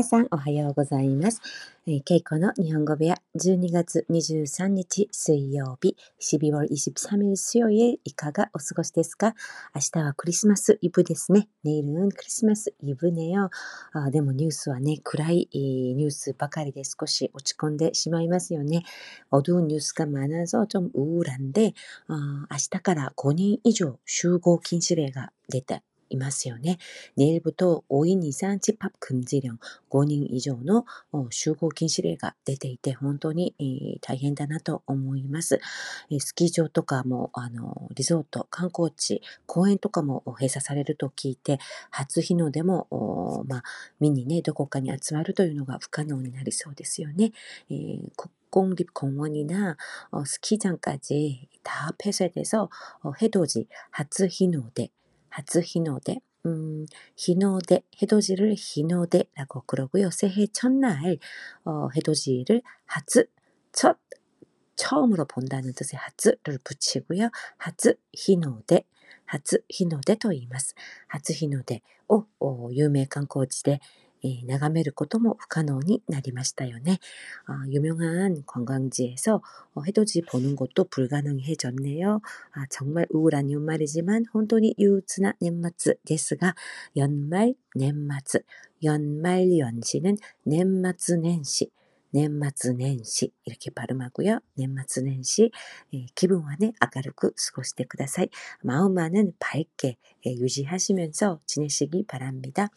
皆さんおはようございます。えー、ケイコの日本語部屋12月23日水曜日12월23일 수요日、いかがお過ごしですか？明日はクリスマスイブですね.ネイルンクリスマスイブ 요. 아, でもニュースはね,暗い뉴스ばかりで少し落ち込んでしまいますよね.어두운 뉴스가 많아서 좀 우울らんで,明日から5人以上集合禁止令が出た。いますよね。내일부터5인以上집합금지령5人以上の集合禁止令が出ていて本当に大変だなと思います。スキー場とかもあのリゾート、観光地、公園とかも閉鎖されると聞いて初日の出もまあ見にねどこかに集まるというのが不可能になりそうですよね。えー공립공원이나어스키장까지다폐쇄돼서어해돋이初日の出 初日の出음日の出해돋이를日の出라고 그러고요. 새해 첫날 어, 해돋이를 하츠 첫 처음으로 본다는 뜻의 하츠를 붙이고요. 하츠 히노데 하츠 히노데 と言います. 하츠 히노데 を有名観光地で 예眺めることも不可能になりましたよね。아유명한관광지에서어해돋이보는것도불가능해졌네요아정말우울한연말이지만本当に憂鬱な年末ですが연말年末연말연시는年末年始 年末年始、이렇게발음하고요年末年始、기분은ね、明るく過ごしてください。마음만은밝게유지하시면서지내시기바랍니다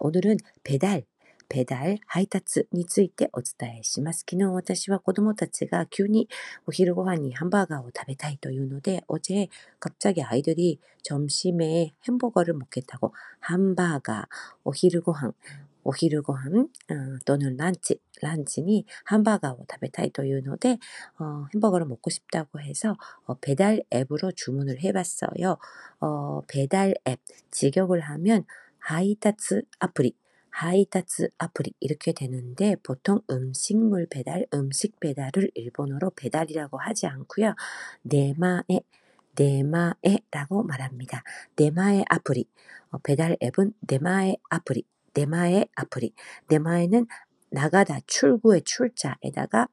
오늘은배달ペダル、配達についてお伝えします。昨日私は子供たちが急にお昼ご飯にハンバーガーを食べたいというので、어제갑자기아이들이점심에햄버거를먹겠다고ハンバーガー、お昼ご飯、 お昼ご飯또는ランチ、ランチにハンバーガーを食べたいというので어 햄버거를먹고싶다고해서어배달앱으로주문을해봤어요어배달앱직역을하면配達アプリ配達アプリ이렇게되는데보통음식물배달음식배달을일본어로배달이라고하지않고요내마에出前라고말합니다出前アプリ배달앱은出前ア 네마의 아프리. 네마에는 나가다 출구의 출자에다가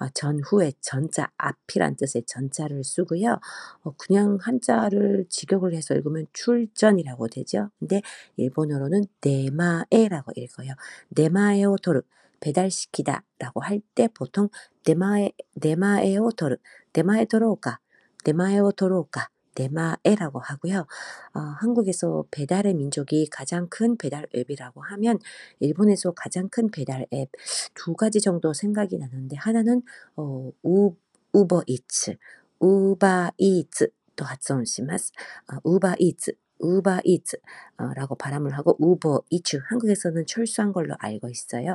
어, 전후의 전자 앞이란 뜻의 전자를 쓰고요. 어, 그냥 한자를 직역을 해서 읽으면 출전이라고 되죠. 근데 일본어로는 네마에라고 읽어요. 네마에오 토르 배달시키다라고 할 때 보통 네마에 네마에오 토르 네마에 토로오카 네마에오 토로오카 대마에라고 하고요. 어, 한국에서 배달의 민족이 가장 큰 배달 앱이라고 하면 일본에서 가장 큰 배달 앱 두 가지 정도 생각이 나는데 하나는 어, 우, 우버 이츠, 우바 이츠 또発音します. 어, 우바 이츠 우바 이츠라고 발음을 하고 우버 이츠 한국에서는 철수한 걸로 알고 있어요.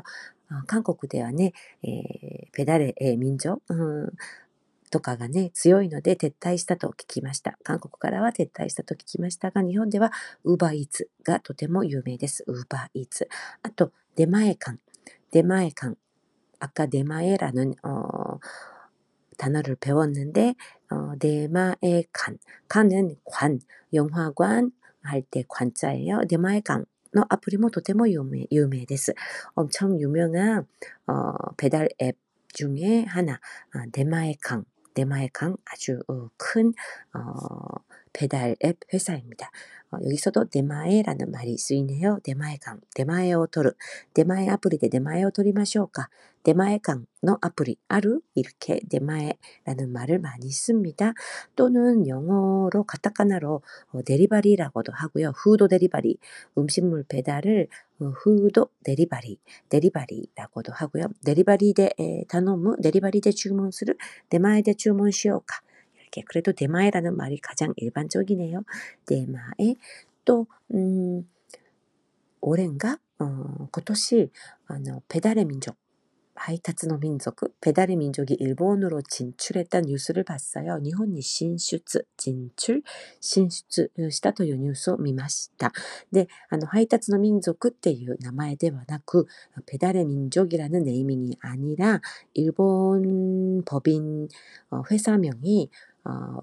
어, 한국 대안에 배달의 민족 어, とかがね、強いので撤退したと聞きました。韓国からは撤退したと聞きましたが、日本では Uber Eats がとても有名です。Uber Eats。あと、出前館。出前館。아까대마에라는어단어를배웠는데어대마에관관은관영화관할때관자예요대마에관のアプリもとても有名有名です。엄청유명한어배달앱중에하나대마에관 대마에 강 아주 큰 어, 배달 앱 회사입니다. 어, 여기서도 대마에라는 말이 쓰이네요. 대마에강, 대마에오 토르, 대마에 아프리데 대마에강 너 아프리 아루 이렇게 대마에라는 말을 많이 씁니다. 또는 영어로 가타카나로 어, 데리바리라고도 하고요. 후도 데리바리 음식물 배달을 어, 후도 데리바리 데리바리라고도 하고요. 데리바리데 단어무 데리바리데 주문수를 대마에데 주문 시오까 이렇게 그래도 대마에라는 말이 가장 일반적이네요. 대마에 또 음, 올해인가 어, 今年あの 배달의 민족 配達の民族、ペダル民族일본으로진출했다뉴스를봤어요日本に進出、進出、進出したというニュースを見ました。で、あの、配達の民族っていう名前ではなく、ペダル民族이라는네이밍이아니라일본법인회사명이 어,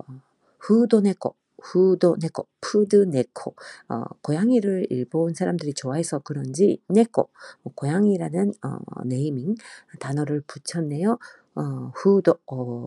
후도네코 후도 네코, 푸드 네코, 어, 고양이를 일본 사람들이 좋아해서 그런지 네코, 뭐 고양이라는 어, 네이밍 단어를 붙였네요. 어, 후도 어,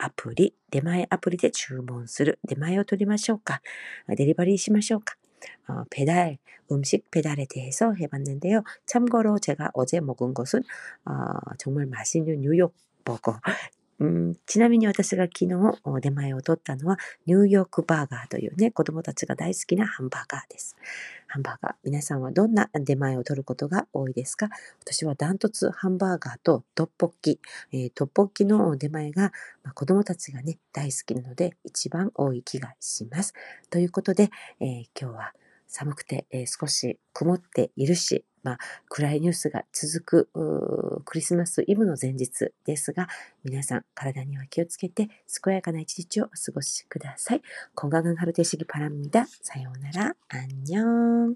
アプリ、出前アプリで注文する。出前を取りましょうか。デリバリーしましょうか。어, 배달, 음식 배달에 대해서 해봤는데요. 참고로 제가 어제 먹은 것은 어, 정말 맛있는 뉴욕 버거. 음, ちなみに私が昨日出前を取ったのはニューヨークバーガーというね、子供たちが大好きなハンバーガーです。ハンバーガー。皆さんはどんな出前を取ることが多いですか？私はダントツハンバーガーとトッポッキ。えー、トッポッキの出前が、まあ、子供たちがね、大好きなので一番多い気がします。ということで、えー、今日は寒くて、えー、少し曇っているし、まあ、暗いニュースが続くクリスマスイブの前日ですが、皆さん体には気をつけて健やかな一日をお過ごしください。건강한하루되시기바랍니다さようなら。 안녕